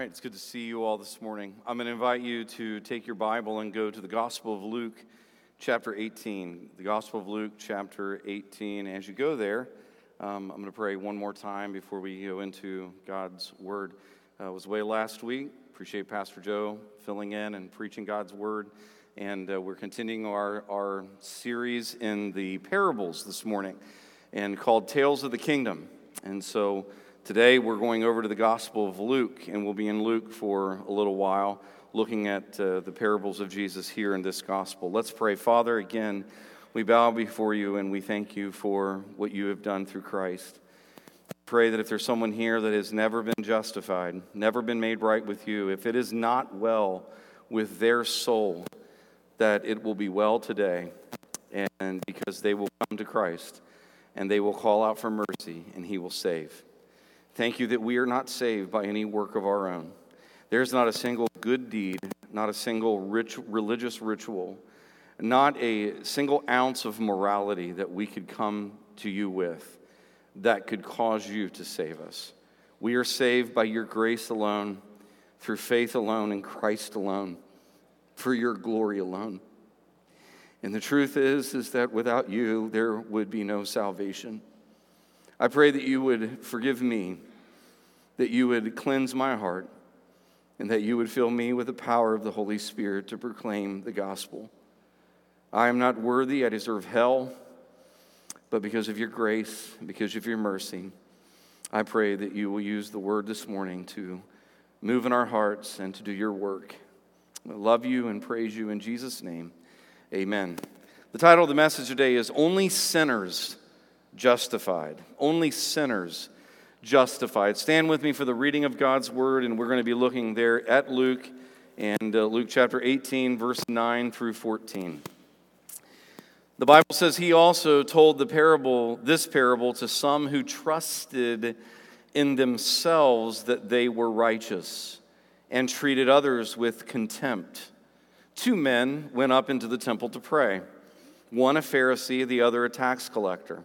right, it's good to see you all this morning. I'm going to invite you to take your Bible and go to the Gospel of Luke, chapter 18. The Gospel of Luke, chapter 18. As you go there, um, I'm going to pray one more time before we go into God's Word. Uh, I was away last week. Appreciate Pastor Joe filling in and preaching God's Word. And uh, we're continuing our, our series in the parables this morning and called Tales of the Kingdom. And so, Today we're going over to the Gospel of Luke, and we'll be in Luke for a little while, looking at uh, the parables of Jesus here in this Gospel. Let's pray. Father, again, we bow before you and we thank you for what you have done through Christ. Pray that if there's someone here that has never been justified, never been made right with you, if it is not well with their soul, that it will be well today, and because they will come to Christ and they will call out for mercy and he will save. Thank you that we are not saved by any work of our own. There's not a single good deed, not a single rich, religious ritual, not a single ounce of morality that we could come to you with that could cause you to save us. We are saved by your grace alone, through faith alone, in Christ alone, for your glory alone. And the truth is is that without you there would be no salvation. I pray that you would forgive me that you would cleanse my heart and that you would fill me with the power of the Holy Spirit to proclaim the gospel. I am not worthy, I deserve hell, but because of your grace, because of your mercy, I pray that you will use the word this morning to move in our hearts and to do your work. I love you and praise you in Jesus' name. Amen. The title of the message today is Only Sinners Justified. Only Sinners justified. Stand with me for the reading of God's word, and we're going to be looking there at Luke and uh, Luke chapter 18, verse 9 through 14. The Bible says he also told the parable, this parable, to some who trusted in themselves that they were righteous and treated others with contempt. Two men went up into the temple to pray, one a Pharisee, the other a tax collector.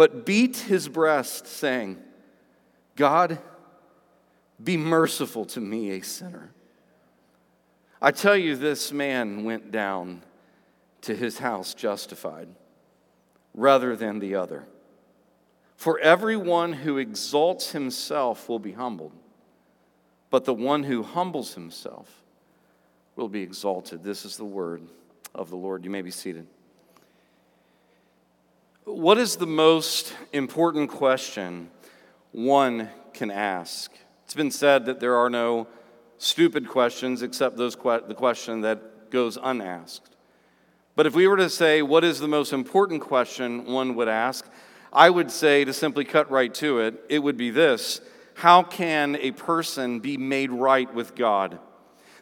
but beat his breast, saying, God, be merciful to me, a sinner. I tell you, this man went down to his house justified rather than the other. For everyone who exalts himself will be humbled, but the one who humbles himself will be exalted. This is the word of the Lord. You may be seated. What is the most important question one can ask? It's been said that there are no stupid questions except those que- the question that goes unasked. But if we were to say, what is the most important question one would ask, I would say, to simply cut right to it, it would be this How can a person be made right with God?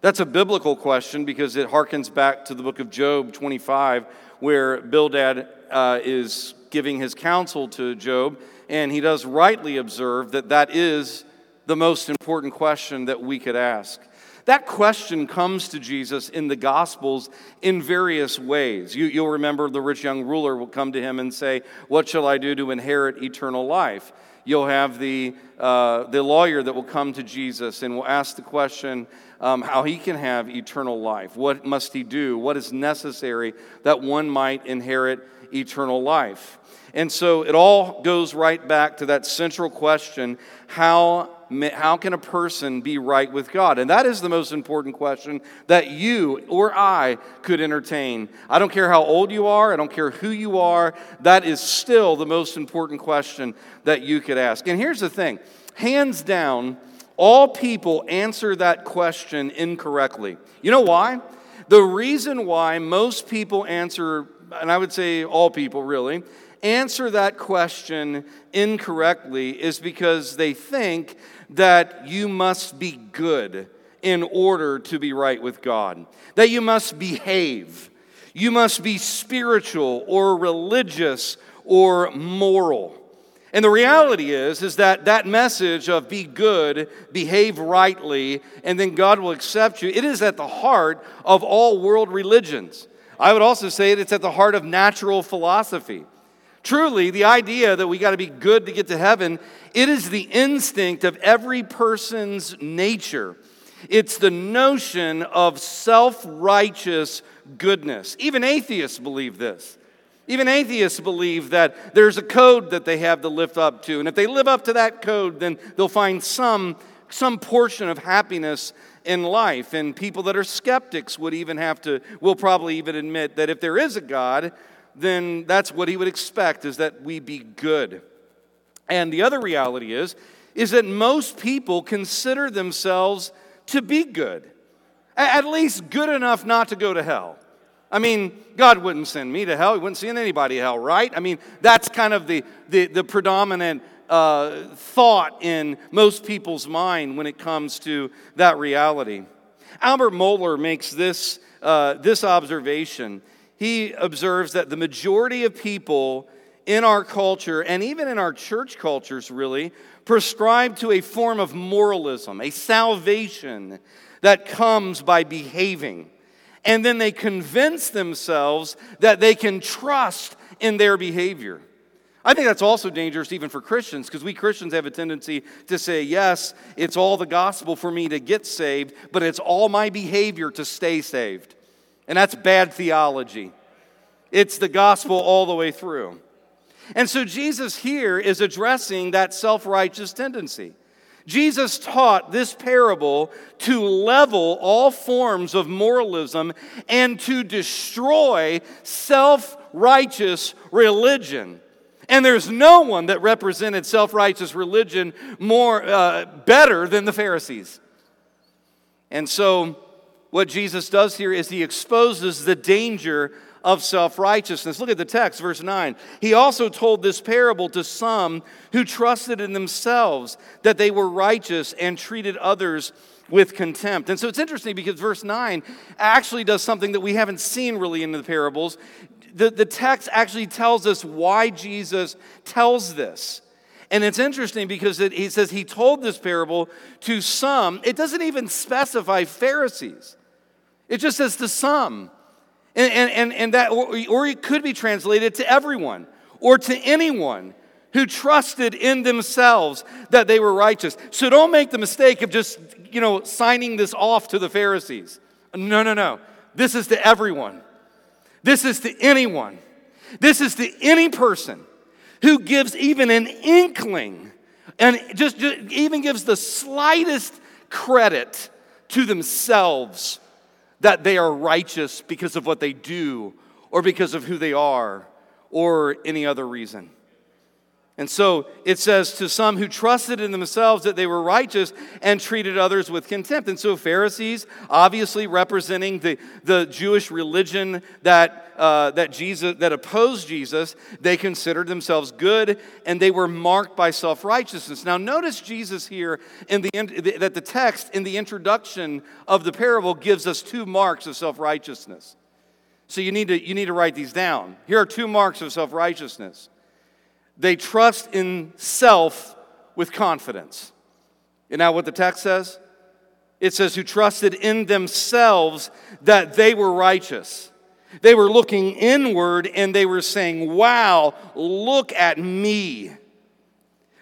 That's a biblical question because it harkens back to the book of Job 25, where Bildad uh, is giving his counsel to Job, and he does rightly observe that that is the most important question that we could ask. That question comes to Jesus in the Gospels in various ways. You, will remember the rich young ruler will come to him and say, What shall I do to inherit eternal life? You'll have the, uh, the lawyer that will come to Jesus and will ask the question um, how he can have eternal life. What must he do? What is necessary that one might inherit eternal life? And so it all goes right back to that central question how, how can a person be right with God? And that is the most important question that you or I could entertain. I don't care how old you are, I don't care who you are, that is still the most important question that you could ask. And here's the thing hands down, all people answer that question incorrectly. You know why? The reason why most people answer, and I would say all people really, answer that question incorrectly is because they think that you must be good in order to be right with God, that you must behave, you must be spiritual or religious or moral. And the reality is is that that message of be good, behave rightly, and then God will accept you, it is at the heart of all world religions. I would also say that it's at the heart of natural philosophy. Truly, the idea that we got to be good to get to heaven, it is the instinct of every person's nature. It's the notion of self righteous goodness. Even atheists believe this. Even atheists believe that there's a code that they have to live up to. And if they live up to that code, then they'll find some, some portion of happiness in life. And people that are skeptics would even have to, will probably even admit that if there is a God, then that's what he would expect is that we be good. And the other reality is, is that most people consider themselves to be good, at least good enough not to go to hell. I mean, God wouldn't send me to hell. He wouldn't send anybody to hell, right? I mean, that's kind of the, the, the predominant uh, thought in most people's mind when it comes to that reality. Albert Mohler makes this, uh, this observation. He observes that the majority of people in our culture, and even in our church cultures, really, prescribe to a form of moralism, a salvation that comes by behaving and then they convince themselves that they can trust in their behavior. I think that's also dangerous even for Christians because we Christians have a tendency to say, yes, it's all the gospel for me to get saved, but it's all my behavior to stay saved. And that's bad theology. It's the gospel all the way through. And so Jesus here is addressing that self righteous tendency. Jesus taught this parable to level all forms of moralism and to destroy self righteous religion. And there's no one that represented self righteous religion more uh, better than the Pharisees. And so, what Jesus does here is he exposes the danger of self righteousness. Look at the text, verse 9. He also told this parable to some who trusted in themselves that they were righteous and treated others with contempt. And so it's interesting because verse 9 actually does something that we haven't seen really in the parables. The, the text actually tells us why Jesus tells this. And it's interesting because it, he says he told this parable to some. It doesn't even specify Pharisees, it just says to some. And, and, and, and that, or, or it could be translated to everyone or to anyone who trusted in themselves that they were righteous. So don't make the mistake of just, you know, signing this off to the Pharisees. No, no, no. This is to everyone. This is to anyone. This is to any person who gives even an inkling and just, just even gives the slightest credit to themselves that they are righteous because of what they do or because of who they are or any other reason. And so it says to some who trusted in themselves that they were righteous and treated others with contempt. And so Pharisees, obviously representing the, the Jewish religion that, uh, that, Jesus, that opposed Jesus, they considered themselves good and they were marked by self righteousness. Now, notice Jesus here in the, that the text in the introduction of the parable gives us two marks of self righteousness. So you need, to, you need to write these down. Here are two marks of self righteousness. They trust in self with confidence. You know what the text says? It says, who trusted in themselves that they were righteous. They were looking inward and they were saying, Wow, look at me.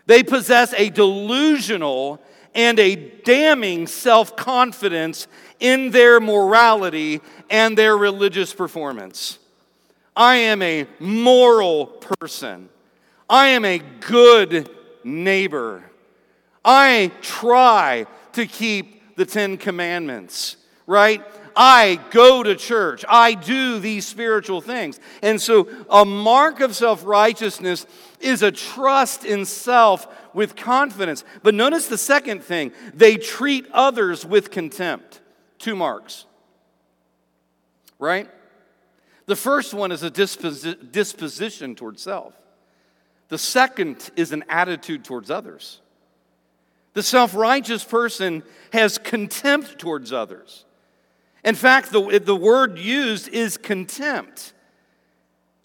They possess a delusional and a damning self confidence in their morality and their religious performance. I am a moral person. I am a good neighbor. I try to keep the Ten Commandments, right? I go to church. I do these spiritual things. And so, a mark of self righteousness is a trust in self with confidence. But notice the second thing they treat others with contempt. Two marks, right? The first one is a disposi- disposition toward self. The second is an attitude towards others. The self righteous person has contempt towards others. In fact, the, the word used is contempt.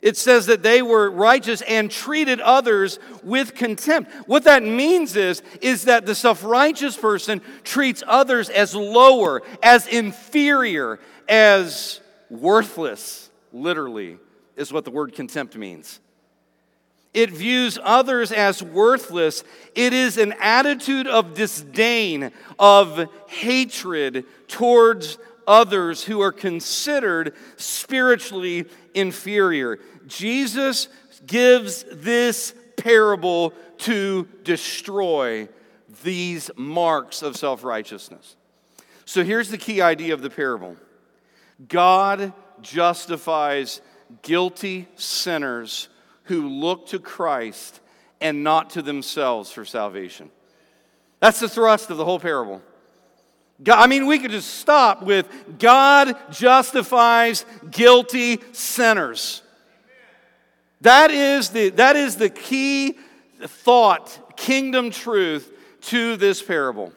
It says that they were righteous and treated others with contempt. What that means is, is that the self righteous person treats others as lower, as inferior, as worthless, literally, is what the word contempt means. It views others as worthless. It is an attitude of disdain, of hatred towards others who are considered spiritually inferior. Jesus gives this parable to destroy these marks of self righteousness. So here's the key idea of the parable God justifies guilty sinners who look to Christ and not to themselves for salvation. That's the thrust of the whole parable. God, I mean, we could just stop with God justifies guilty sinners. That is the, that is the key thought, kingdom truth to this parable.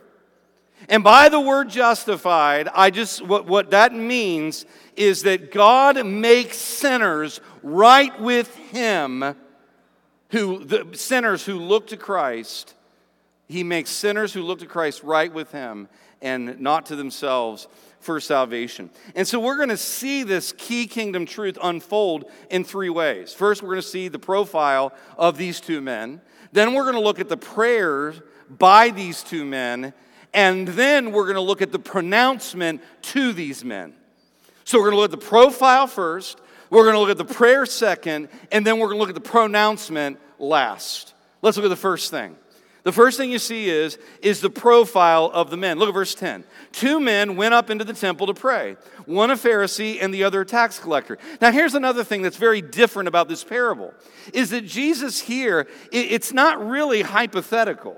And by the word justified, I just, what, what that means is that God makes sinners right with Him, who, the sinners who look to Christ, He makes sinners who look to Christ right with Him and not to themselves for salvation. And so we're going to see this key kingdom truth unfold in three ways. First, we're going to see the profile of these two men. Then, we're going to look at the prayers by these two men. And then, we're going to look at the pronouncement to these men. So we're going to look at the profile first, we're going to look at the prayer second, and then we're going to look at the pronouncement last. Let's look at the first thing. The first thing you see is, is the profile of the men. Look at verse 10. Two men went up into the temple to pray, one a Pharisee and the other a tax collector. Now, here's another thing that's very different about this parable is that Jesus here, it's not really hypothetical,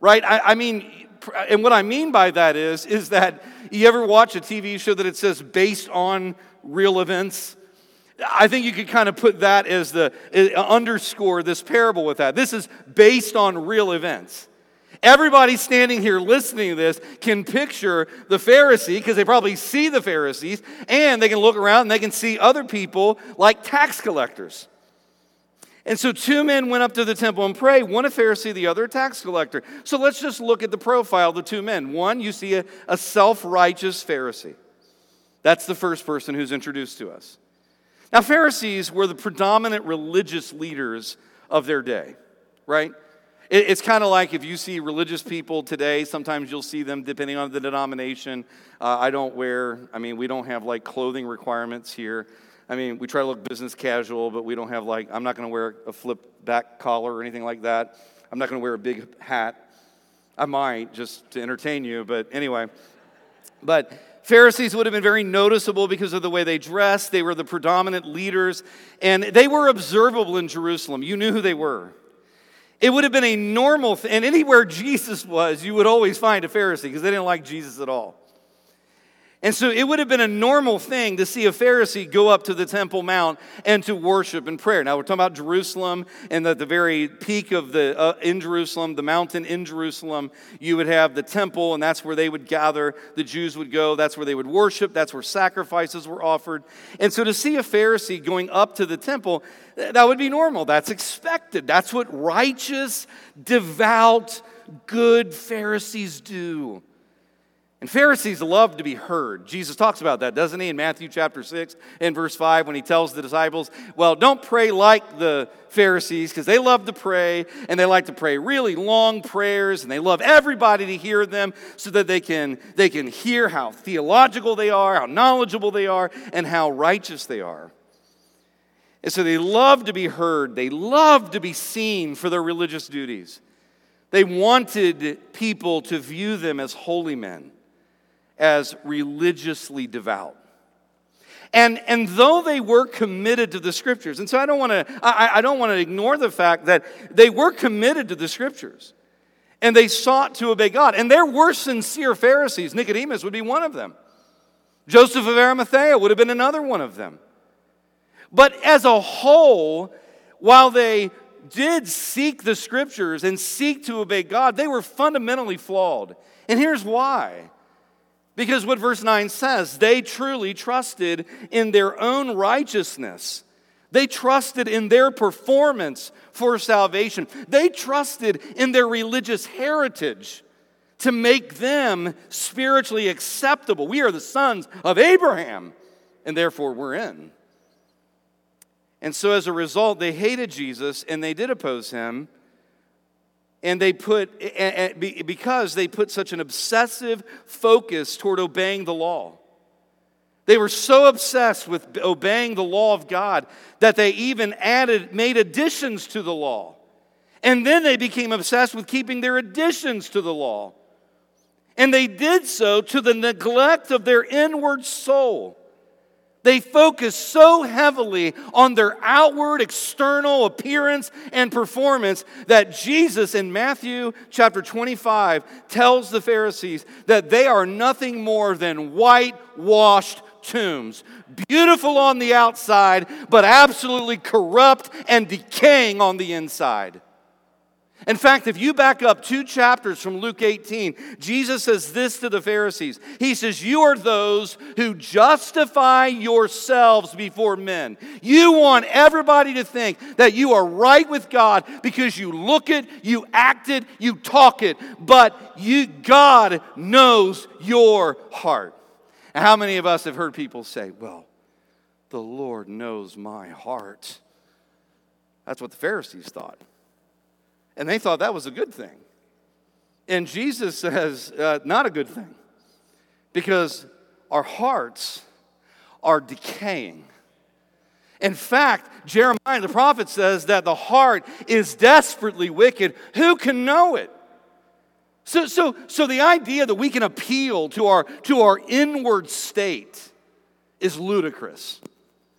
right? I, I mean, and what I mean by that is, is that you ever watch a TV show that it says based on real events? I think you could kind of put that as the uh, underscore this parable with that. This is based on real events. Everybody standing here listening to this can picture the Pharisee because they probably see the Pharisees and they can look around and they can see other people like tax collectors. And so two men went up to the temple and prayed, one a Pharisee, the other a tax collector. So let's just look at the profile of the two men. One, you see a, a self righteous Pharisee. That's the first person who's introduced to us. Now, Pharisees were the predominant religious leaders of their day, right? It's kind of like if you see religious people today, sometimes you'll see them depending on the denomination. Uh, I don't wear, I mean, we don't have like clothing requirements here. I mean, we try to look business casual, but we don't have like, I'm not going to wear a flip back collar or anything like that. I'm not going to wear a big hat. I might just to entertain you, but anyway. But Pharisees would have been very noticeable because of the way they dressed. They were the predominant leaders, and they were observable in Jerusalem. You knew who they were. It would have been a normal thing, and anywhere Jesus was, you would always find a Pharisee because they didn't like Jesus at all. And so it would have been a normal thing to see a Pharisee go up to the Temple Mount and to worship and prayer. Now we're talking about Jerusalem, and at the very peak of the uh, in Jerusalem, the mountain in Jerusalem, you would have the temple, and that's where they would gather. The Jews would go. That's where they would worship. That's where sacrifices were offered. And so to see a Pharisee going up to the temple, that would be normal. That's expected. That's what righteous, devout, good Pharisees do. And Pharisees love to be heard. Jesus talks about that, doesn't he, in Matthew chapter 6 and verse 5 when he tells the disciples, Well, don't pray like the Pharisees because they love to pray and they like to pray really long prayers and they love everybody to hear them so that they can, they can hear how theological they are, how knowledgeable they are, and how righteous they are. And so they love to be heard, they love to be seen for their religious duties. They wanted people to view them as holy men as religiously devout. And, and though they were committed to the scriptures, and so I don't want to I, I don't want to ignore the fact that they were committed to the scriptures and they sought to obey God. And there were sincere Pharisees. Nicodemus would be one of them. Joseph of Arimathea would have been another one of them. But as a whole, while they did seek the scriptures and seek to obey God, they were fundamentally flawed. And here's why. Because what verse 9 says, they truly trusted in their own righteousness. They trusted in their performance for salvation. They trusted in their religious heritage to make them spiritually acceptable. We are the sons of Abraham, and therefore we're in. And so as a result, they hated Jesus and they did oppose him. And they put, because they put such an obsessive focus toward obeying the law. They were so obsessed with obeying the law of God that they even added, made additions to the law. And then they became obsessed with keeping their additions to the law. And they did so to the neglect of their inward soul. They focus so heavily on their outward, external appearance and performance that Jesus in Matthew chapter 25 tells the Pharisees that they are nothing more than whitewashed tombs. Beautiful on the outside, but absolutely corrupt and decaying on the inside. In fact, if you back up two chapters from Luke 18, Jesus says this to the Pharisees. He says, You are those who justify yourselves before men. You want everybody to think that you are right with God because you look it, you act it, you talk it, but you, God knows your heart. How many of us have heard people say, Well, the Lord knows my heart? That's what the Pharisees thought. And they thought that was a good thing. And Jesus says, uh, not a good thing, because our hearts are decaying. In fact, Jeremiah the prophet says that the heart is desperately wicked. Who can know it? So, so, so the idea that we can appeal to our, to our inward state is ludicrous.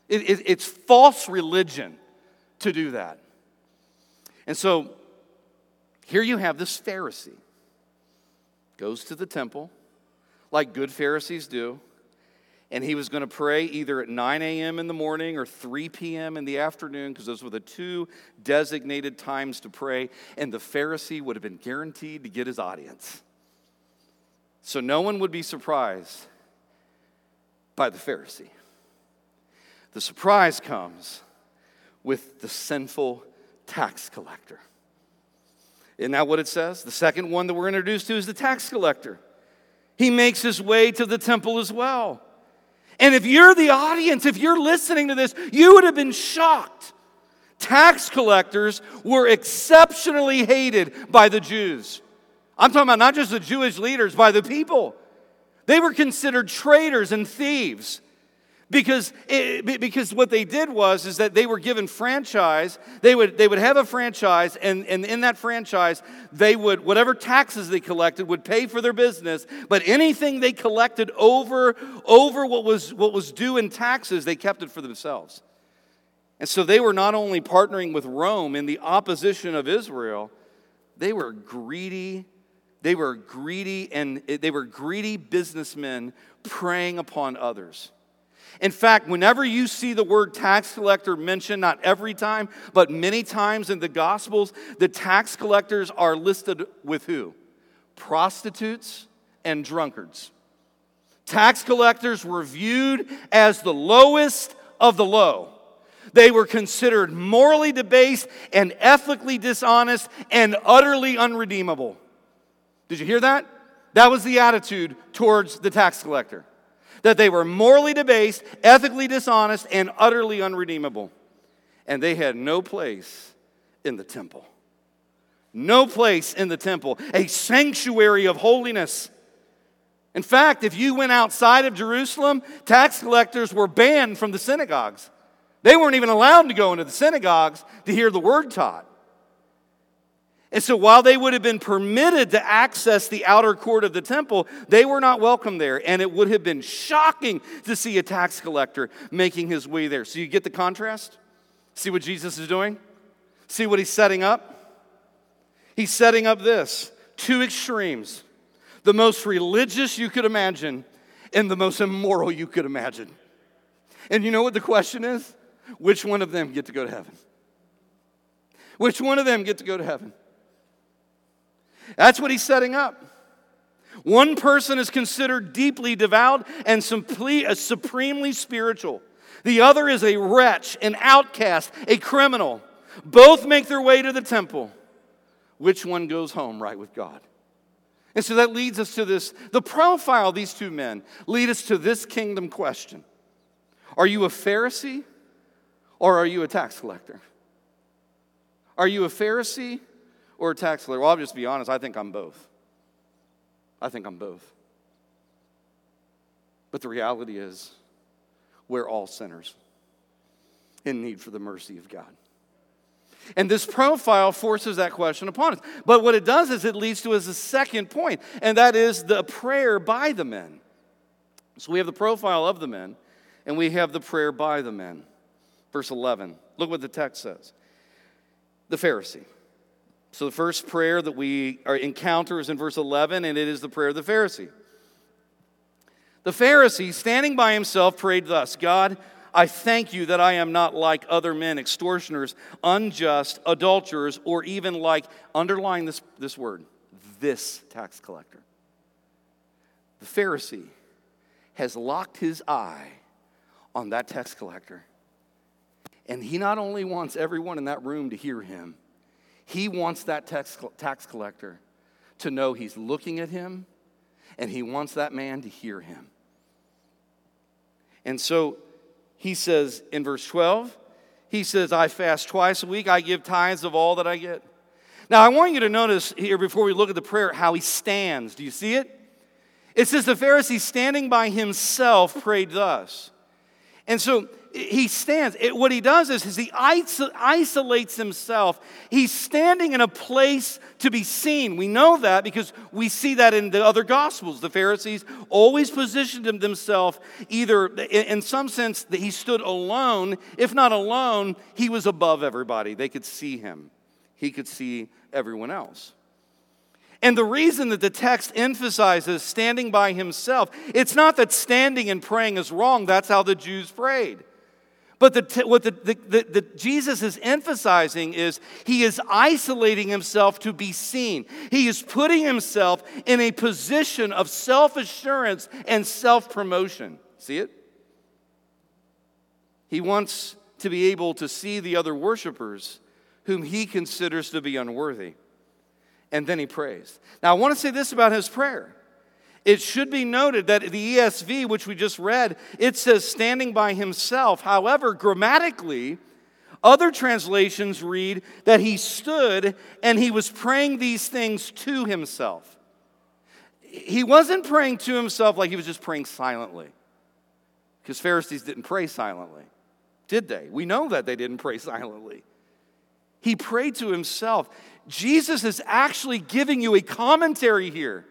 It, it, it's false religion to do that. And so here you have this Pharisee, goes to the temple, like good Pharisees do, and he was going to pray either at 9 a.m. in the morning or 3 p.m. in the afternoon, because those were the two designated times to pray, and the Pharisee would have been guaranteed to get his audience. So no one would be surprised by the Pharisee. The surprise comes with the sinful tax collector. Isn't that what it says? The second one that we're introduced to is the tax collector. He makes his way to the temple as well. And if you're the audience, if you're listening to this, you would have been shocked. Tax collectors were exceptionally hated by the Jews. I'm talking about not just the Jewish leaders, by the people. They were considered traitors and thieves because, it, because what they did was is that they were given franchise they would, they would have a franchise and, and in that franchise they would whatever taxes they collected would pay for their business but anything they collected over over what was what was due in taxes they kept it for themselves. And so they were not only partnering with rome in the opposition of israel they were greedy they were greedy and they were greedy businessmen preying upon others in fact, whenever you see the word tax collector mentioned, not every time, but many times in the Gospels, the tax collectors are listed with who? Prostitutes and drunkards. Tax collectors were viewed as the lowest of the low. They were considered morally debased and ethically dishonest and utterly unredeemable. Did you hear that? That was the attitude towards the tax collector that they were morally debased, ethically dishonest, and utterly unredeemable. And they had no place in the temple. No place in the temple, a sanctuary of holiness. In fact, if you went outside of Jerusalem, tax collectors were banned from the synagogues. They weren't even allowed to go into the synagogues to hear the word taught. And so, while they would have been permitted to access the outer court of the temple, they were not welcome there. And it would have been shocking to see a tax collector making his way there. So, you get the contrast? See what Jesus is doing? See what he's setting up? He's setting up this two extremes the most religious you could imagine and the most immoral you could imagine. And you know what the question is? Which one of them get to go to heaven? Which one of them get to go to heaven? That's what he's setting up. One person is considered deeply devout and uh, supremely spiritual. The other is a wretch, an outcast, a criminal. Both make their way to the temple. Which one goes home right with God? And so that leads us to this the profile of these two men lead us to this kingdom question Are you a Pharisee or are you a tax collector? Are you a Pharisee or a tax collector? Well, I'll just be honest, I think I'm both. I think I'm both. But the reality is, we're all sinners in need for the mercy of God. And this profile forces that question upon us. But what it does is it leads to us a second point, and that is the prayer by the men. So we have the profile of the men, and we have the prayer by the men. Verse 11. Look what the text says. The Pharisee. So the first prayer that we encounter is in verse 11, and it is the prayer of the Pharisee. The Pharisee, standing by himself, prayed thus God, I thank you that I am not like other men, extortioners, unjust, adulterers, or even like, underline this, this word, this tax collector. The Pharisee has locked his eye on that tax collector. And he not only wants everyone in that room to hear him, he wants that tax, tax collector to know he's looking at him, and he wants that man to hear him. And so he says in verse 12, he says, I fast twice a week, I give tithes of all that I get. Now, I want you to notice here before we look at the prayer how he stands. Do you see it? It says the Pharisee standing by himself prayed thus. And so he stands. It, what he does is, is he isolates himself. He's standing in a place to be seen. We know that because we see that in the other gospels. The Pharisees always positioned themselves either, in some sense, that he stood alone. If not alone, he was above everybody. They could see him. He could see everyone else. And the reason that the text emphasizes standing by himself, it's not that standing and praying is wrong. That's how the Jews prayed. But the, what the, the, the, Jesus is emphasizing is he is isolating himself to be seen. He is putting himself in a position of self assurance and self promotion. See it? He wants to be able to see the other worshipers whom he considers to be unworthy. And then he prays. Now, I want to say this about his prayer. It should be noted that the ESV, which we just read, it says standing by himself. However, grammatically, other translations read that he stood and he was praying these things to himself. He wasn't praying to himself like he was just praying silently. Because Pharisees didn't pray silently, did they? We know that they didn't pray silently. He prayed to himself. Jesus is actually giving you a commentary here.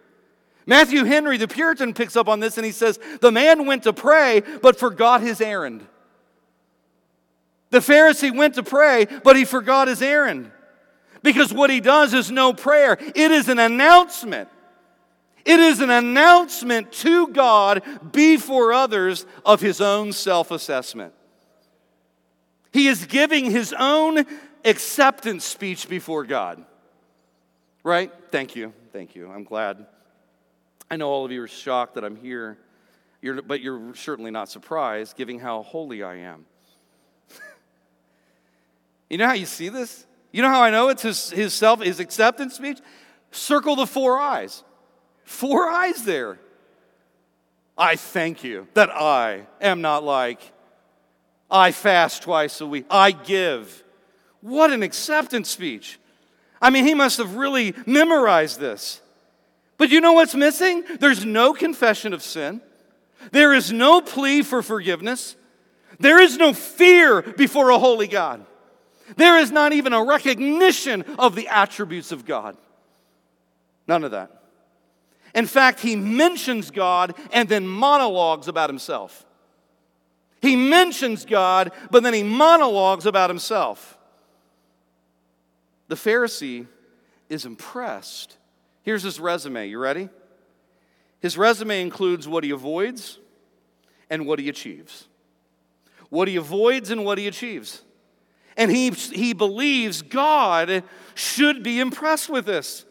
Matthew Henry, the Puritan, picks up on this and he says, The man went to pray, but forgot his errand. The Pharisee went to pray, but he forgot his errand. Because what he does is no prayer, it is an announcement. It is an announcement to God before others of his own self assessment. He is giving his own acceptance speech before God. Right? Thank you. Thank you. I'm glad. I know all of you are shocked that I'm here, you're, but you're certainly not surprised, given how holy I am. you know how you see this? You know how I know it's his, his self, his acceptance speech? Circle the four I's. Four I's there. I thank you that I am not like, I fast twice a week, I give. What an acceptance speech. I mean, he must have really memorized this. But you know what's missing? There's no confession of sin. There is no plea for forgiveness. There is no fear before a holy God. There is not even a recognition of the attributes of God. None of that. In fact, he mentions God and then monologues about himself. He mentions God, but then he monologues about himself. The Pharisee is impressed Here's his resume. You ready? His resume includes what he avoids and what he achieves. What he avoids and what he achieves. And he, he believes God should be impressed with this.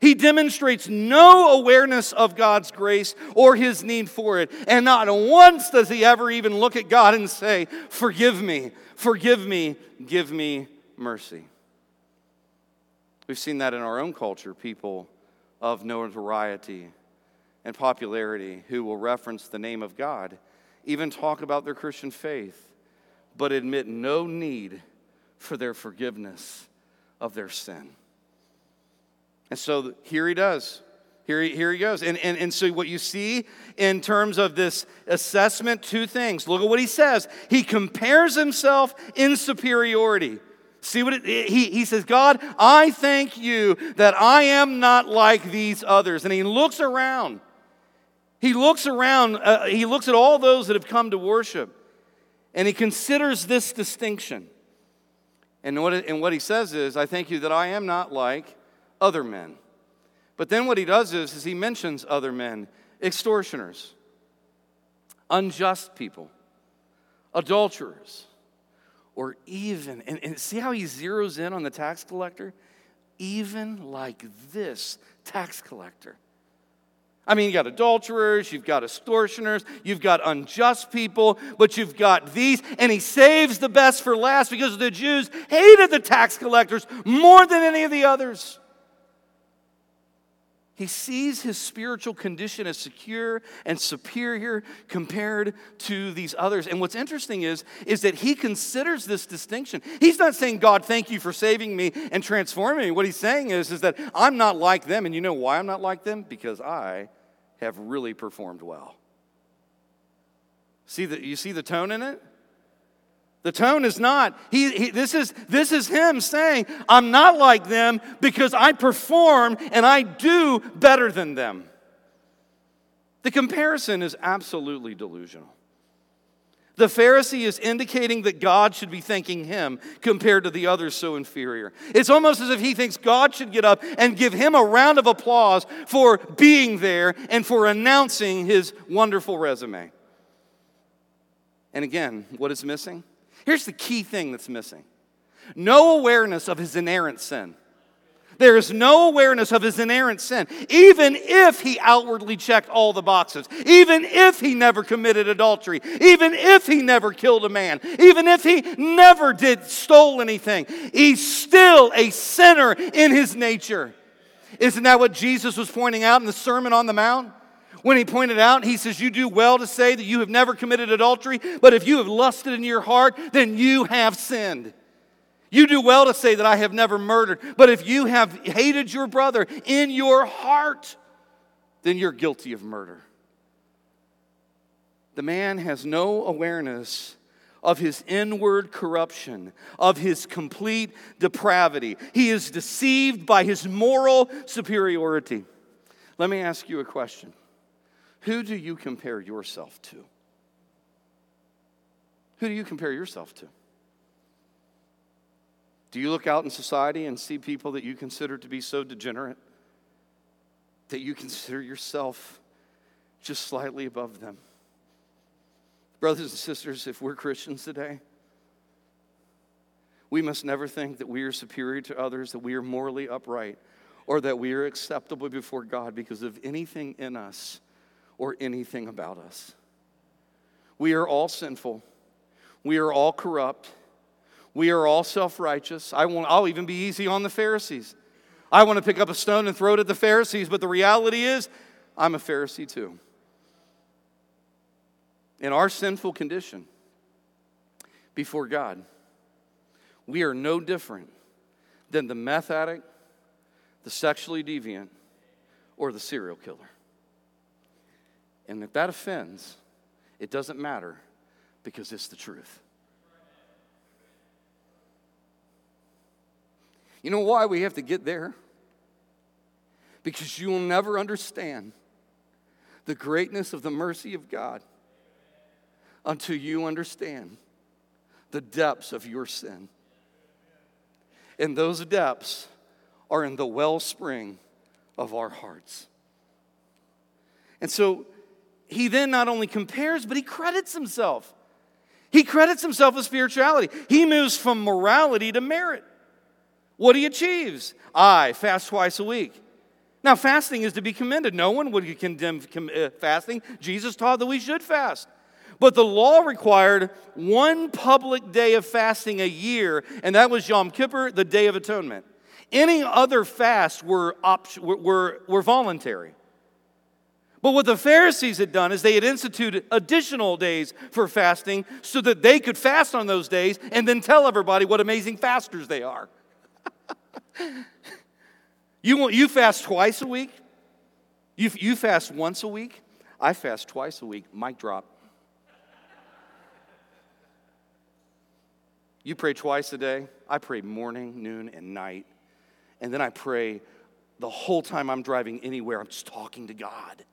He demonstrates no awareness of God's grace or his need for it. And not once does he ever even look at God and say, Forgive me, forgive me, give me mercy. We've seen that in our own culture, people of notoriety and popularity who will reference the name of God, even talk about their Christian faith, but admit no need for their forgiveness of their sin. And so here he does. Here he, here he goes. And, and, and so, what you see in terms of this assessment, two things. Look at what he says. He compares himself in superiority. See what it, he, he says, God, I thank you that I am not like these others. And he looks around. He looks around, uh, he looks at all those that have come to worship, and he considers this distinction. And what, and what he says is, I thank you that I am not like other men. But then what he does is, is he mentions other men extortioners, unjust people, adulterers, or even, and, and see how he zeroes in on the tax collector? Even like this tax collector. I mean, you got adulterers, you've got extortioners, you've got unjust people, but you've got these. And he saves the best for last because the Jews hated the tax collectors more than any of the others. He sees his spiritual condition as secure and superior compared to these others. And what's interesting is, is that he considers this distinction. He's not saying, God, thank you for saving me and transforming me. What he's saying is, is that I'm not like them. And you know why I'm not like them? Because I have really performed well. See the, you see the tone in it? The tone is not, he, he, this, is, this is him saying, I'm not like them because I perform and I do better than them. The comparison is absolutely delusional. The Pharisee is indicating that God should be thanking him compared to the others so inferior. It's almost as if he thinks God should get up and give him a round of applause for being there and for announcing his wonderful resume. And again, what is missing? Here's the key thing that's missing no awareness of his inerrant sin. There is no awareness of his inerrant sin, even if he outwardly checked all the boxes, even if he never committed adultery, even if he never killed a man, even if he never did stole anything. He's still a sinner in his nature. Isn't that what Jesus was pointing out in the Sermon on the Mount? When he pointed out, he says, You do well to say that you have never committed adultery, but if you have lusted in your heart, then you have sinned. You do well to say that I have never murdered, but if you have hated your brother in your heart, then you're guilty of murder. The man has no awareness of his inward corruption, of his complete depravity. He is deceived by his moral superiority. Let me ask you a question who do you compare yourself to? Who do you compare yourself to? Do you look out in society and see people that you consider to be so degenerate that you consider yourself just slightly above them? Brothers and sisters, if we're Christians today, we must never think that we are superior to others, that we are morally upright, or that we are acceptable before God because of anything in us or anything about us. We are all sinful. We are all corrupt. We are all self righteous. I'll even be easy on the Pharisees. I want to pick up a stone and throw it at the Pharisees, but the reality is, I'm a Pharisee too. In our sinful condition before God, we are no different than the meth addict, the sexually deviant, or the serial killer. And if that offends, it doesn't matter because it's the truth. You know why we have to get there? Because you will never understand the greatness of the mercy of God until you understand the depths of your sin. And those depths are in the wellspring of our hearts. And so he then not only compares, but he credits himself. He credits himself with spirituality. He moves from morality to merit. What he achieves I fast twice a week. Now, fasting is to be commended. No one would condemn uh, fasting. Jesus taught that we should fast. But the law required one public day of fasting a year, and that was Yom Kippur, the Day of Atonement. Any other fasts were, op- were, were voluntary. But what the Pharisees had done is they had instituted additional days for fasting so that they could fast on those days and then tell everybody what amazing fasters they are. you, you fast twice a week? You, you fast once a week? I fast twice a week. Mic drop. You pray twice a day. I pray morning, noon, and night. And then I pray the whole time I'm driving anywhere, I'm just talking to God.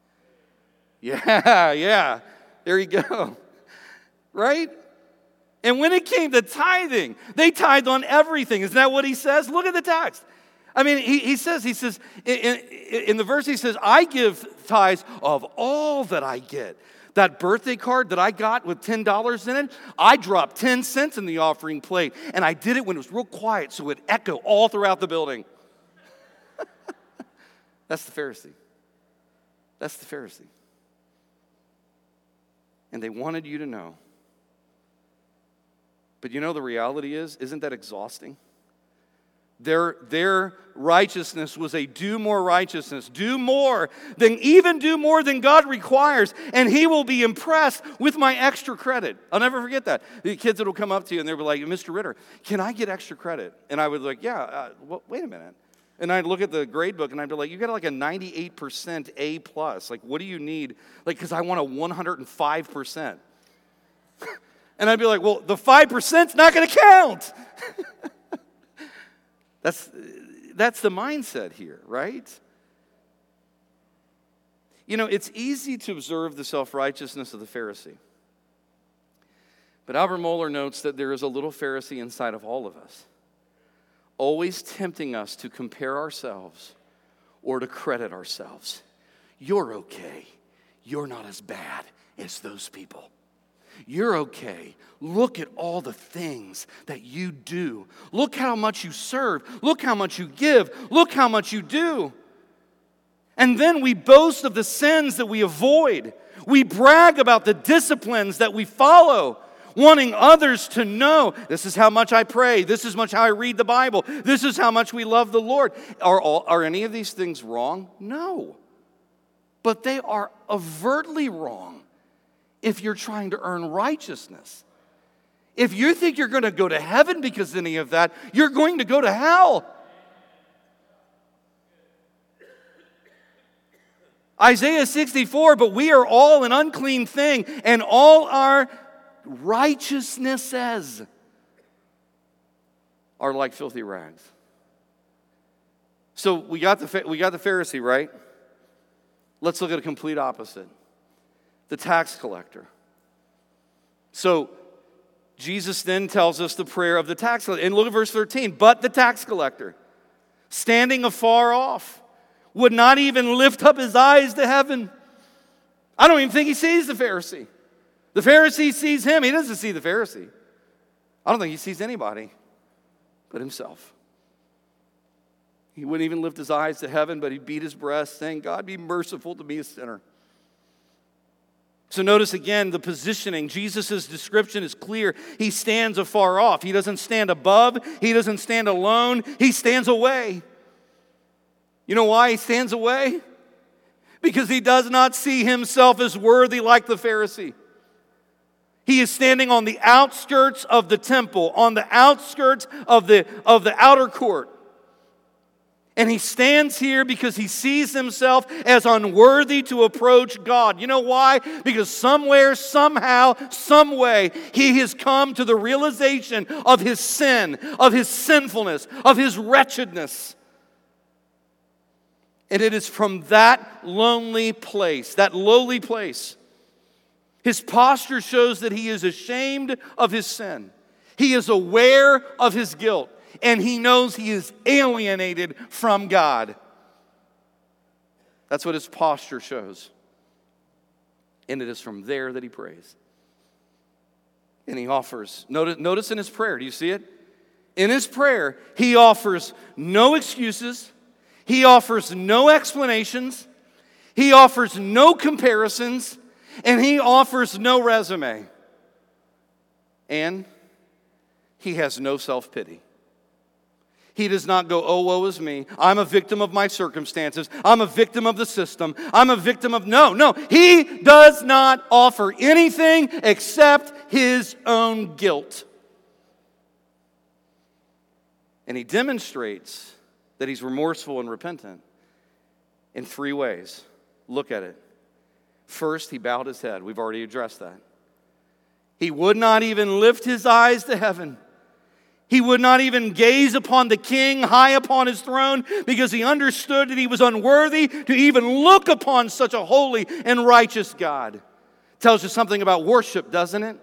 Yeah, yeah. There you go. Right? And when it came to tithing, they tithed on everything. Isn't that what he says? Look at the text. I mean, he, he says, he says, in, in the verse, he says, I give tithes of all that I get. That birthday card that I got with $10 in it, I dropped 10 cents in the offering plate. And I did it when it was real quiet so it echo all throughout the building. That's the Pharisee. That's the Pharisee and they wanted you to know. But you know, the reality is, isn't that exhausting? Their, their righteousness was a do more righteousness, do more than even do more than God requires, and He will be impressed with my extra credit. I'll never forget that. The kids that will come up to you and they'll be like, Mr. Ritter, can I get extra credit? And I would like, yeah, uh, wait a minute. And I'd look at the grade book and I'd be like, you got like a 98% A plus. Like, what do you need? Like, because I want a 105%. and I'd be like, well, the 5%'s not going to count. that's, that's the mindset here, right? You know, it's easy to observe the self righteousness of the Pharisee. But Albert Mohler notes that there is a little Pharisee inside of all of us always tempting us to compare ourselves or to credit ourselves. You're okay. You're not as bad as those people. You're okay. Look at all the things that you do. Look how much you serve. Look how much you give. Look how much you do. And then we boast of the sins that we avoid. We brag about the disciplines that we follow wanting others to know this is how much I pray, this is much how I read the Bible, this is how much we love the Lord. Are, all, are any of these things wrong? No. But they are overtly wrong if you're trying to earn righteousness. If you think you're going to go to heaven because of any of that, you're going to go to hell. Isaiah 64, but we are all an unclean thing, and all our righteousnesses are like filthy rags. So we got the, we got the Pharisee, right? Let's look at a complete opposite the tax collector. So Jesus then tells us the prayer of the tax collector. And look at verse 13. But the tax collector, standing afar off, would not even lift up his eyes to heaven. I don't even think he sees the Pharisee. The Pharisee sees him. He doesn't see the Pharisee. I don't think he sees anybody but himself. He wouldn't even lift his eyes to heaven, but he beat his breast, saying, God, be merciful to me, a sinner. So notice again the positioning. Jesus' description is clear. He stands afar off. He doesn't stand above, he doesn't stand alone, he stands away. You know why he stands away? Because he does not see himself as worthy like the Pharisee. He is standing on the outskirts of the temple, on the outskirts of the, of the outer court. And he stands here because he sees himself as unworthy to approach God. You know why? Because somewhere, somehow, some way, he has come to the realization of his sin, of his sinfulness, of his wretchedness. And it is from that lonely place, that lowly place, his posture shows that he is ashamed of his sin. He is aware of his guilt, and he knows he is alienated from God. That's what his posture shows. And it is from there that he prays. And he offers, notice, notice in his prayer, do you see it? In his prayer, he offers no excuses, he offers no explanations, he offers no comparisons, and he offers no resume. And he has no self pity. He does not go, oh, woe is me. I'm a victim of my circumstances. I'm a victim of the system. I'm a victim of. No, no. He does not offer anything except his own guilt. And he demonstrates that he's remorseful and repentant in three ways. Look at it. First, he bowed his head. We've already addressed that. He would not even lift his eyes to heaven. He would not even gaze upon the king high upon his throne because he understood that he was unworthy to even look upon such a holy and righteous God. Tells you something about worship, doesn't it?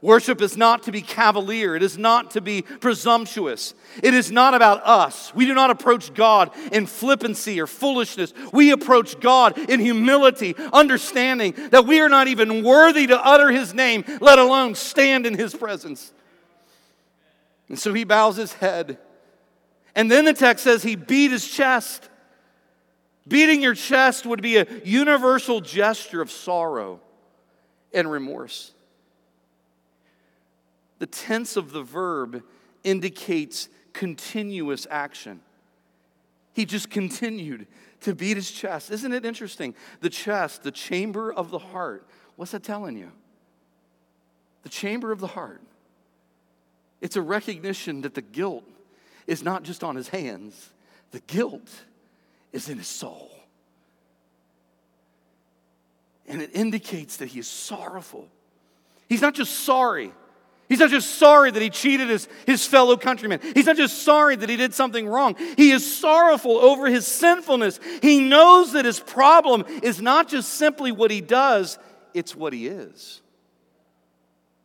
Worship is not to be cavalier. It is not to be presumptuous. It is not about us. We do not approach God in flippancy or foolishness. We approach God in humility, understanding that we are not even worthy to utter His name, let alone stand in His presence. And so he bows his head. And then the text says he beat his chest. Beating your chest would be a universal gesture of sorrow and remorse. The tense of the verb indicates continuous action. He just continued to beat his chest. Isn't it interesting? The chest, the chamber of the heart. What's that telling you? The chamber of the heart. It's a recognition that the guilt is not just on his hands, the guilt is in his soul. And it indicates that he is sorrowful. He's not just sorry. He's not just sorry that he cheated his, his fellow countrymen. He's not just sorry that he did something wrong. He is sorrowful over his sinfulness. He knows that his problem is not just simply what he does, it's what he is.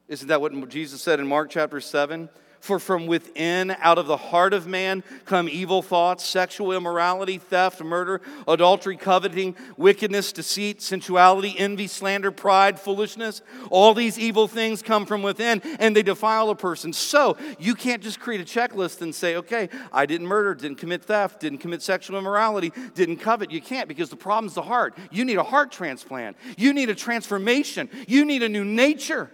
Isn't that what Jesus said in Mark chapter 7? For from within, out of the heart of man, come evil thoughts, sexual immorality, theft, murder, adultery, coveting, wickedness, deceit, sensuality, envy, slander, pride, foolishness. All these evil things come from within and they defile a person. So you can't just create a checklist and say, okay, I didn't murder, didn't commit theft, didn't commit sexual immorality, didn't covet. You can't because the problem's the heart. You need a heart transplant, you need a transformation, you need a new nature.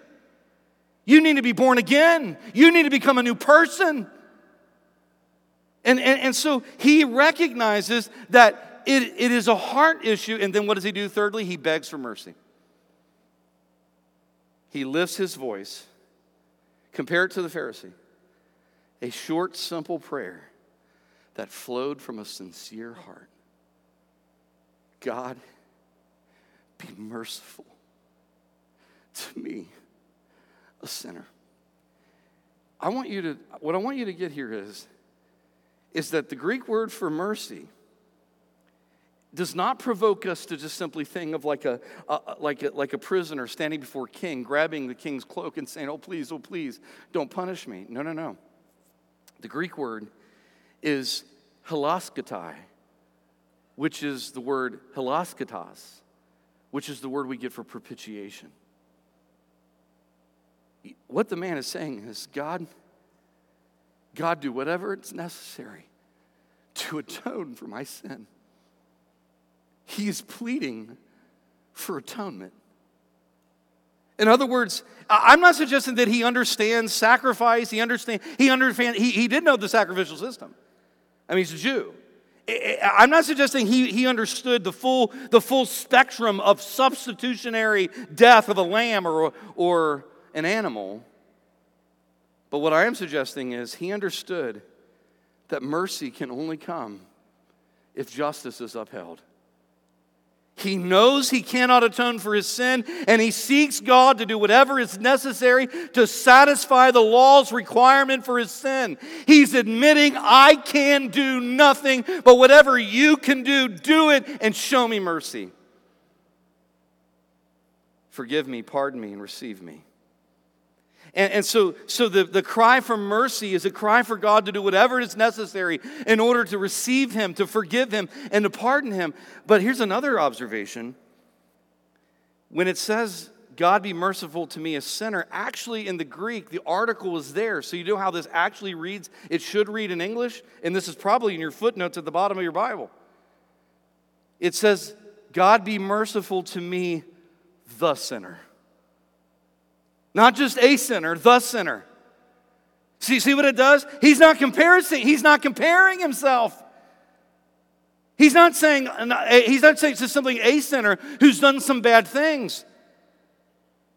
You need to be born again. You need to become a new person. And, and, and so he recognizes that it, it is a heart issue. And then what does he do? Thirdly, he begs for mercy. He lifts his voice. Compare it to the Pharisee. A short, simple prayer that flowed from a sincere heart. God, be merciful to me a sinner. I want you to, what I want you to get here is, is that the Greek word for mercy does not provoke us to just simply think of like a, a, like a, like a prisoner standing before king, grabbing the king's cloak and saying, oh, please, oh, please, don't punish me. No, no, no. The Greek word is hilasketai, which is the word hilasketas, which is the word we get for propitiation what the man is saying is God, God, do whatever it's necessary to atone for my sin. He is pleading for atonement. In other words, I'm not suggesting that he understands sacrifice. He understands, he understands, he, he did know the sacrificial system. I mean, he's a Jew. I'm not suggesting he, he understood the full, the full spectrum of substitutionary death of a lamb or, or an animal. But what I am suggesting is he understood that mercy can only come if justice is upheld. He knows he cannot atone for his sin, and he seeks God to do whatever is necessary to satisfy the law's requirement for his sin. He's admitting, I can do nothing, but whatever you can do, do it and show me mercy. Forgive me, pardon me, and receive me. And, and, so, so the, the cry for mercy is a cry for God to do whatever is necessary in order to receive Him, to forgive Him, and to pardon Him. But here's another observation when it says God be merciful to me, a sinner, actually in the Greek, the article is there. So you know how this actually reads? It should read in English, and this is probably in your footnotes at the bottom of your Bible. It says, God be merciful to me, the sinner. Not just a sinner, the sinner. See, see what it does? He's not comparing, he's not comparing himself. He's not saying, he's not saying to something a sinner who's done some bad things.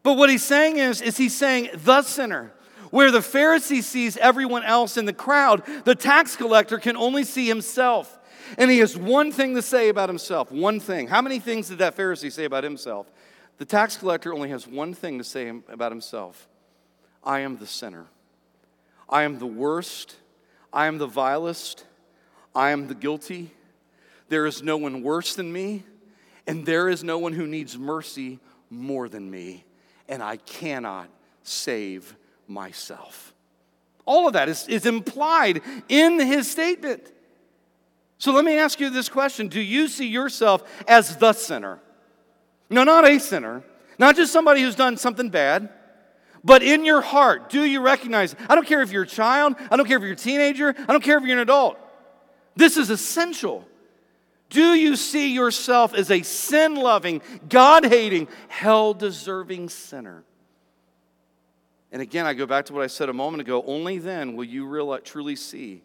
But what he's saying is, is he's saying the sinner. Where the Pharisee sees everyone else in the crowd, the tax collector can only see himself. And he has one thing to say about himself. One thing. How many things did that Pharisee say about himself? The tax collector only has one thing to say about himself I am the sinner. I am the worst. I am the vilest. I am the guilty. There is no one worse than me, and there is no one who needs mercy more than me, and I cannot save myself. All of that is, is implied in his statement. So let me ask you this question Do you see yourself as the sinner? No, not a sinner, not just somebody who's done something bad, but in your heart, do you recognize? I don't care if you're a child, I don't care if you're a teenager, I don't care if you're an adult. This is essential. Do you see yourself as a sin loving, God hating, hell deserving sinner? And again, I go back to what I said a moment ago. Only then will you truly see.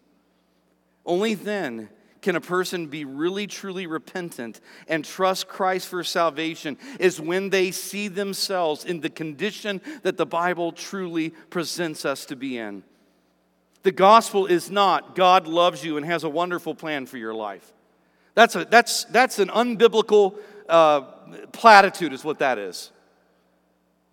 Only then can a person be really truly repentant and trust Christ for salvation is when they see themselves in the condition that the Bible truly presents us to be in. The gospel is not God loves you and has a wonderful plan for your life. That's, a, that's, that's an unbiblical uh, platitude, is what that is.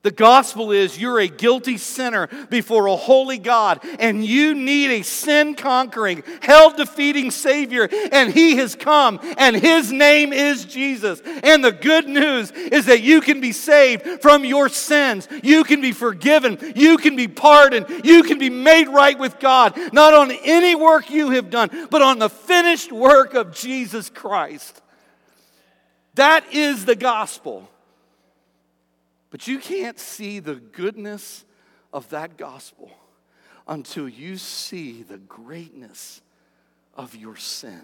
The gospel is you're a guilty sinner before a holy God, and you need a sin conquering, hell defeating Savior, and He has come, and His name is Jesus. And the good news is that you can be saved from your sins, you can be forgiven, you can be pardoned, you can be made right with God, not on any work you have done, but on the finished work of Jesus Christ. That is the gospel. But you can't see the goodness of that gospel until you see the greatness of your sin.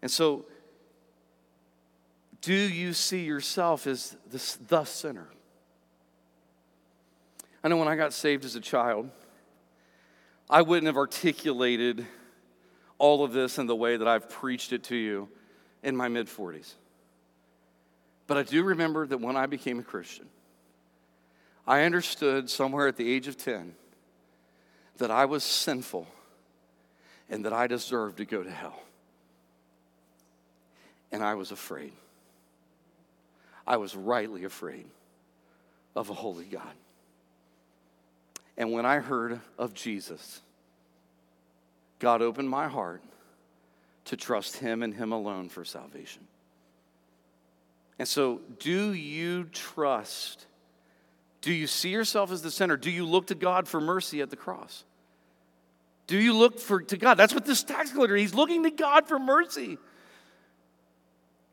And so, do you see yourself as this, the sinner? I know when I got saved as a child, I wouldn't have articulated all of this in the way that I've preached it to you in my mid 40s. But I do remember that when I became a Christian, I understood somewhere at the age of 10 that I was sinful and that I deserved to go to hell. And I was afraid. I was rightly afraid of a holy God. And when I heard of Jesus, God opened my heart to trust Him and Him alone for salvation. And so, do you trust? Do you see yourself as the sinner? Do you look to God for mercy at the cross? Do you look for, to God? That's what this tax collector, he's looking to God for mercy.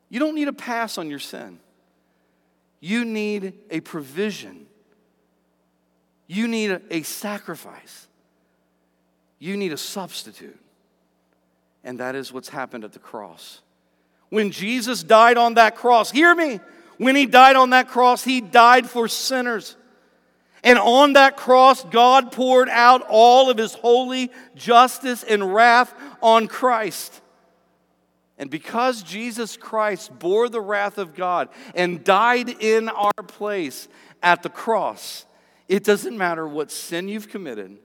You don't need a pass on your sin. You need a provision. You need a, a sacrifice. You need a substitute. And that is what's happened at the cross. When Jesus died on that cross, hear me, when he died on that cross, he died for sinners. And on that cross, God poured out all of his holy justice and wrath on Christ. And because Jesus Christ bore the wrath of God and died in our place at the cross, it doesn't matter what sin you've committed.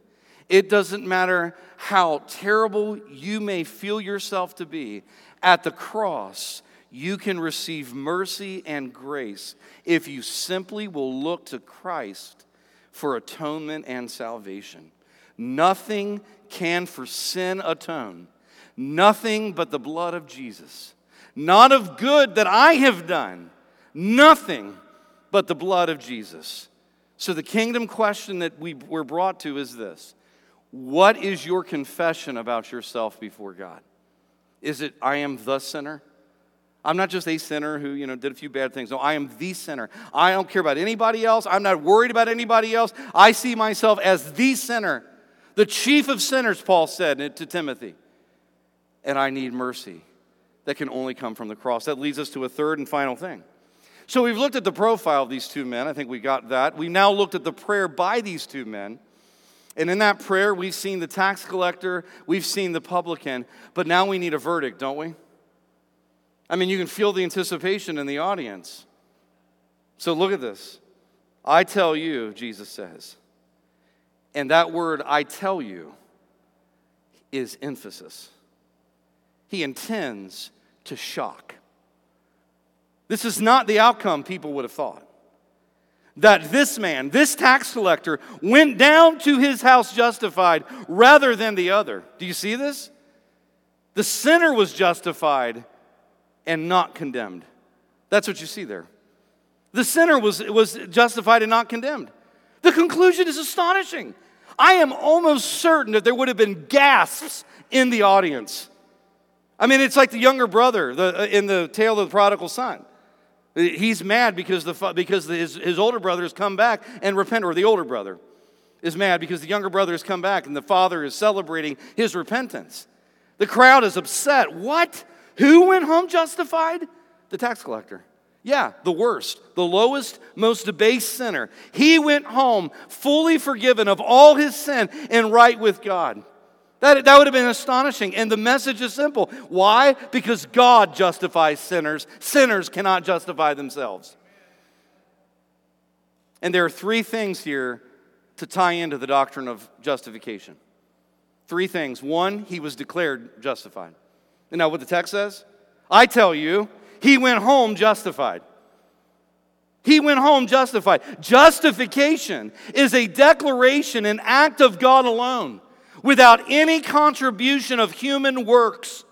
It doesn't matter how terrible you may feel yourself to be at the cross, you can receive mercy and grace if you simply will look to Christ for atonement and salvation. Nothing can for sin atone, nothing but the blood of Jesus. Not of good that I have done, nothing but the blood of Jesus. So, the kingdom question that we were brought to is this What is your confession about yourself before God? Is it, I am the sinner? I'm not just a sinner who, you know, did a few bad things. No, I am the sinner. I don't care about anybody else. I'm not worried about anybody else. I see myself as the sinner, the chief of sinners, Paul said to Timothy. And I need mercy that can only come from the cross. That leads us to a third and final thing. So we've looked at the profile of these two men. I think we got that. We now looked at the prayer by these two men. And in that prayer, we've seen the tax collector, we've seen the publican, but now we need a verdict, don't we? I mean, you can feel the anticipation in the audience. So look at this. I tell you, Jesus says. And that word, I tell you, is emphasis. He intends to shock. This is not the outcome people would have thought. That this man, this tax collector, went down to his house justified rather than the other. Do you see this? The sinner was justified and not condemned. That's what you see there. The sinner was, was justified and not condemned. The conclusion is astonishing. I am almost certain that there would have been gasps in the audience. I mean, it's like the younger brother the, uh, in the tale of the prodigal son. He's mad because, the, because his, his older brother has come back and repent, or the older brother is mad because the younger brother has come back and the father is celebrating his repentance. The crowd is upset. What? Who went home justified? The tax collector. Yeah, the worst, the lowest, most debased sinner. He went home fully forgiven of all his sin and right with God. That, that would have been astonishing. And the message is simple. Why? Because God justifies sinners. Sinners cannot justify themselves. And there are three things here to tie into the doctrine of justification. Three things. One, he was declared justified. You know what the text says? I tell you, he went home justified. He went home justified. Justification is a declaration, an act of God alone without any contribution of human works.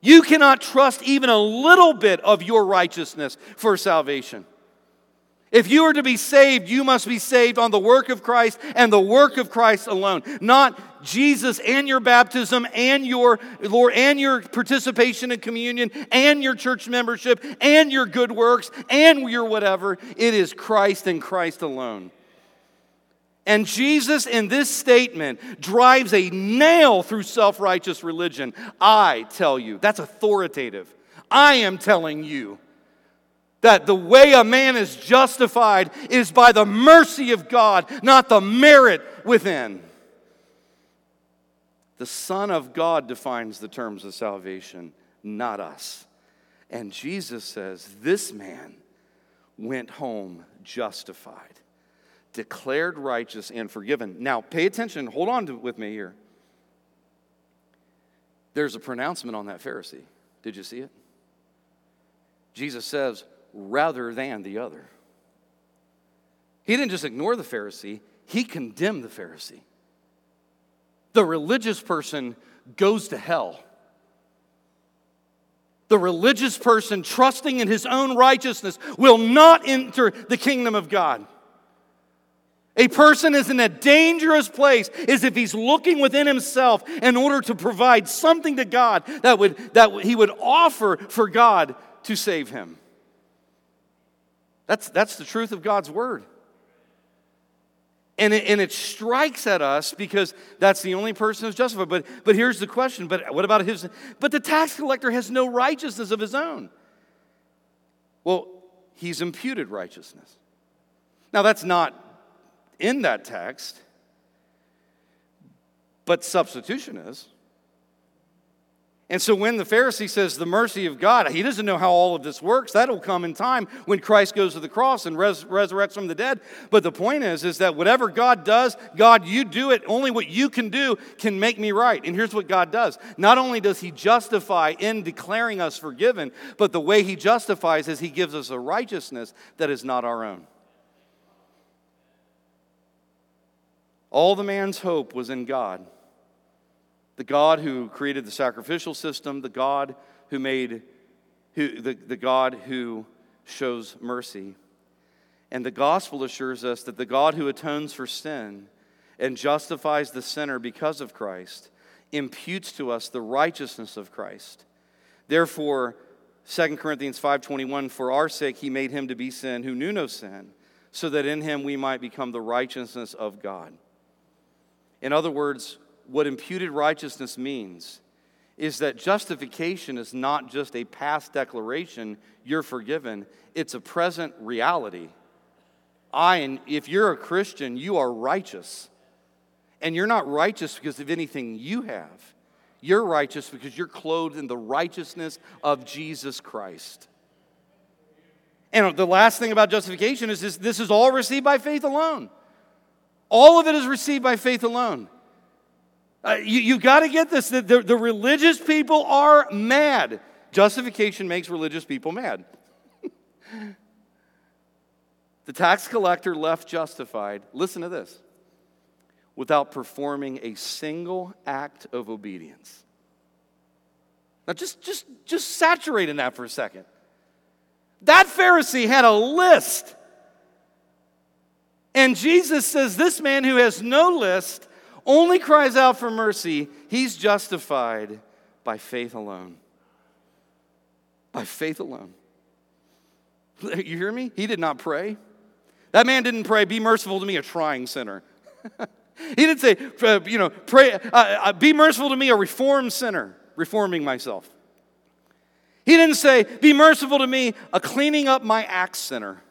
You cannot trust even a little bit of your righteousness for salvation. If you are to be saved, you must be saved on the work of Christ and the work of Christ alone, not Jesus and your baptism and your Lord and your participation in communion and your church membership and your good works and your whatever. It is Christ and Christ alone. And Jesus, in this statement, drives a nail through self righteous religion. I tell you, that's authoritative. I am telling you that the way a man is justified is by the mercy of God, not the merit within. The Son of God defines the terms of salvation, not us. And Jesus says, This man went home justified declared righteous and forgiven. Now, pay attention, hold on to, with me here. There's a pronouncement on that Pharisee. Did you see it? Jesus says, rather than the other. He didn't just ignore the Pharisee, he condemned the Pharisee. The religious person goes to hell. The religious person trusting in his own righteousness will not enter the kingdom of God. A person is in a dangerous place is if he's looking within himself in order to provide something to God that, would, that he would offer for God to save him. That's, that's the truth of God's word. And it, and it strikes at us because that's the only person who's justified. But, but here's the question but what about his? But the tax collector has no righteousness of his own. Well, he's imputed righteousness. Now, that's not in that text, but substitution is. And so when the Pharisee says the mercy of God, he doesn't know how all of this works. That'll come in time when Christ goes to the cross and res- resurrects from the dead. But the point is, is that whatever God does, God, you do it. Only what you can do can make me right. And here's what God does. Not only does he justify in declaring us forgiven, but the way he justifies is he gives us a righteousness that is not our own. All the man's hope was in God. The God who created the sacrificial system, the God who made, who, the, the God who shows mercy. And the gospel assures us that the God who atones for sin and justifies the sinner because of Christ imputes to us the righteousness of Christ. Therefore, 2 Corinthians 5:21 For our sake he made him to be sin who knew no sin so that in him we might become the righteousness of God. In other words, what imputed righteousness means is that justification is not just a past declaration, you're forgiven, it's a present reality. I and if you're a Christian, you are righteous. And you're not righteous because of anything you have. You're righteous because you're clothed in the righteousness of Jesus Christ. And the last thing about justification is this, this is all received by faith alone. All of it is received by faith alone. Uh, you you got to get this that the, the religious people are mad. Justification makes religious people mad. the tax collector left justified, listen to this, without performing a single act of obedience. Now just, just, just saturate in that for a second. That Pharisee had a list. And Jesus says, This man who has no list only cries out for mercy. He's justified by faith alone. By faith alone. You hear me? He did not pray. That man didn't pray, Be merciful to me, a trying sinner. he didn't say, uh, you know, pray, uh, uh, be merciful to me, a reformed sinner, reforming myself. He didn't say, Be merciful to me, a cleaning up my act sinner,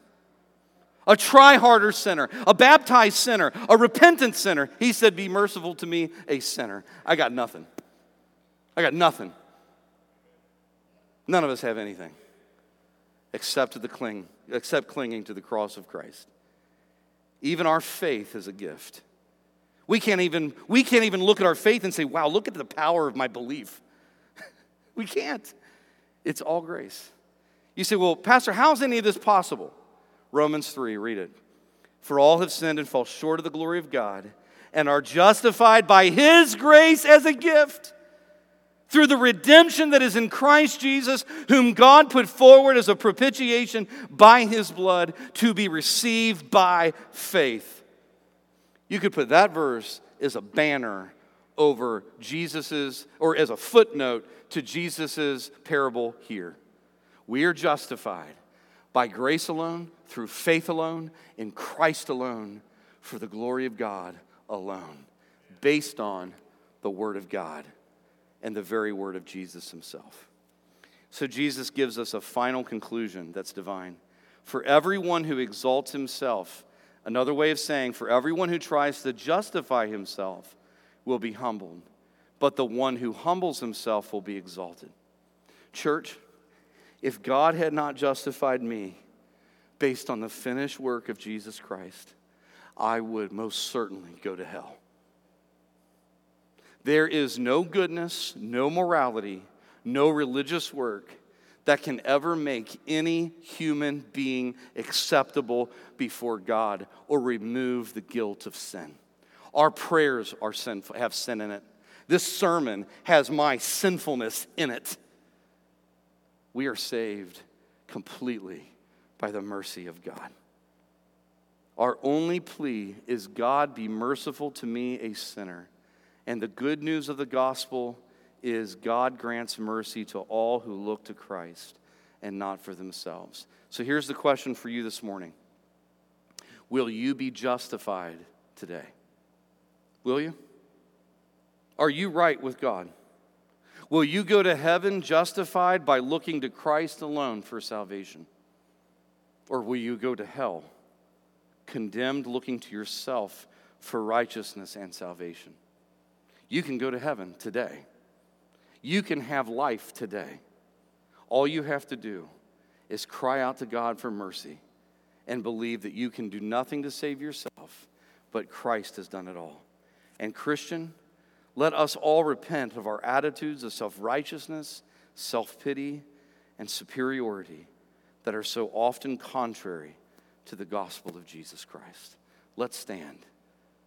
a try harder sinner, a baptized sinner, a repentant sinner. He said, Be merciful to me, a sinner. I got nothing. I got nothing. None of us have anything except the cling, except clinging to the cross of Christ. Even our faith is a gift. We can't even, we can't even look at our faith and say, wow, look at the power of my belief. we can't. It's all grace. You say, well, Pastor, how is any of this possible? Romans 3, read it. For all have sinned and fall short of the glory of God and are justified by his grace as a gift through the redemption that is in Christ Jesus, whom God put forward as a propitiation by his blood to be received by faith. You could put that verse as a banner over Jesus's, or as a footnote to Jesus's parable here. We are justified by grace alone, through faith alone, in Christ alone, for the glory of God alone, based on the Word of God and the very Word of Jesus Himself. So Jesus gives us a final conclusion that's divine. For everyone who exalts himself, another way of saying, for everyone who tries to justify himself, will be humbled, but the one who humbles himself will be exalted. Church, if God had not justified me based on the finished work of Jesus Christ, I would most certainly go to hell. There is no goodness, no morality, no religious work that can ever make any human being acceptable before God or remove the guilt of sin. Our prayers are sinful, have sin in it. This sermon has my sinfulness in it. We are saved completely by the mercy of God. Our only plea is God be merciful to me, a sinner. And the good news of the gospel is God grants mercy to all who look to Christ and not for themselves. So here's the question for you this morning Will you be justified today? Will you? Are you right with God? Will you go to heaven justified by looking to Christ alone for salvation? Or will you go to hell condemned looking to yourself for righteousness and salvation? You can go to heaven today. You can have life today. All you have to do is cry out to God for mercy and believe that you can do nothing to save yourself, but Christ has done it all. And, Christian, let us all repent of our attitudes of self righteousness, self pity, and superiority that are so often contrary to the gospel of Jesus Christ. Let's stand,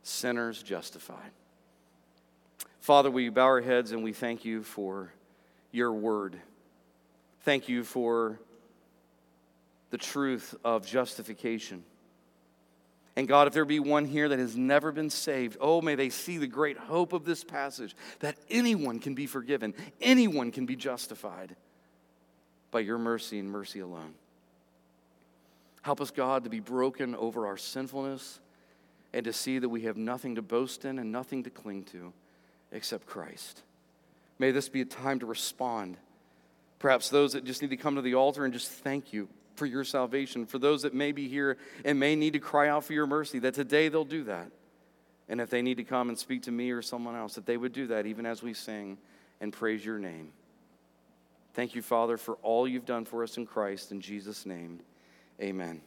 sinners justified. Father, we bow our heads and we thank you for your word. Thank you for the truth of justification. And God, if there be one here that has never been saved, oh, may they see the great hope of this passage that anyone can be forgiven, anyone can be justified by your mercy and mercy alone. Help us, God, to be broken over our sinfulness and to see that we have nothing to boast in and nothing to cling to except Christ. May this be a time to respond. Perhaps those that just need to come to the altar and just thank you for your salvation. For those that may be here and may need to cry out for your mercy, that today they'll do that. And if they need to come and speak to me or someone else, that they would do that even as we sing and praise your name. Thank you, Father, for all you've done for us in Christ. In Jesus' name, amen.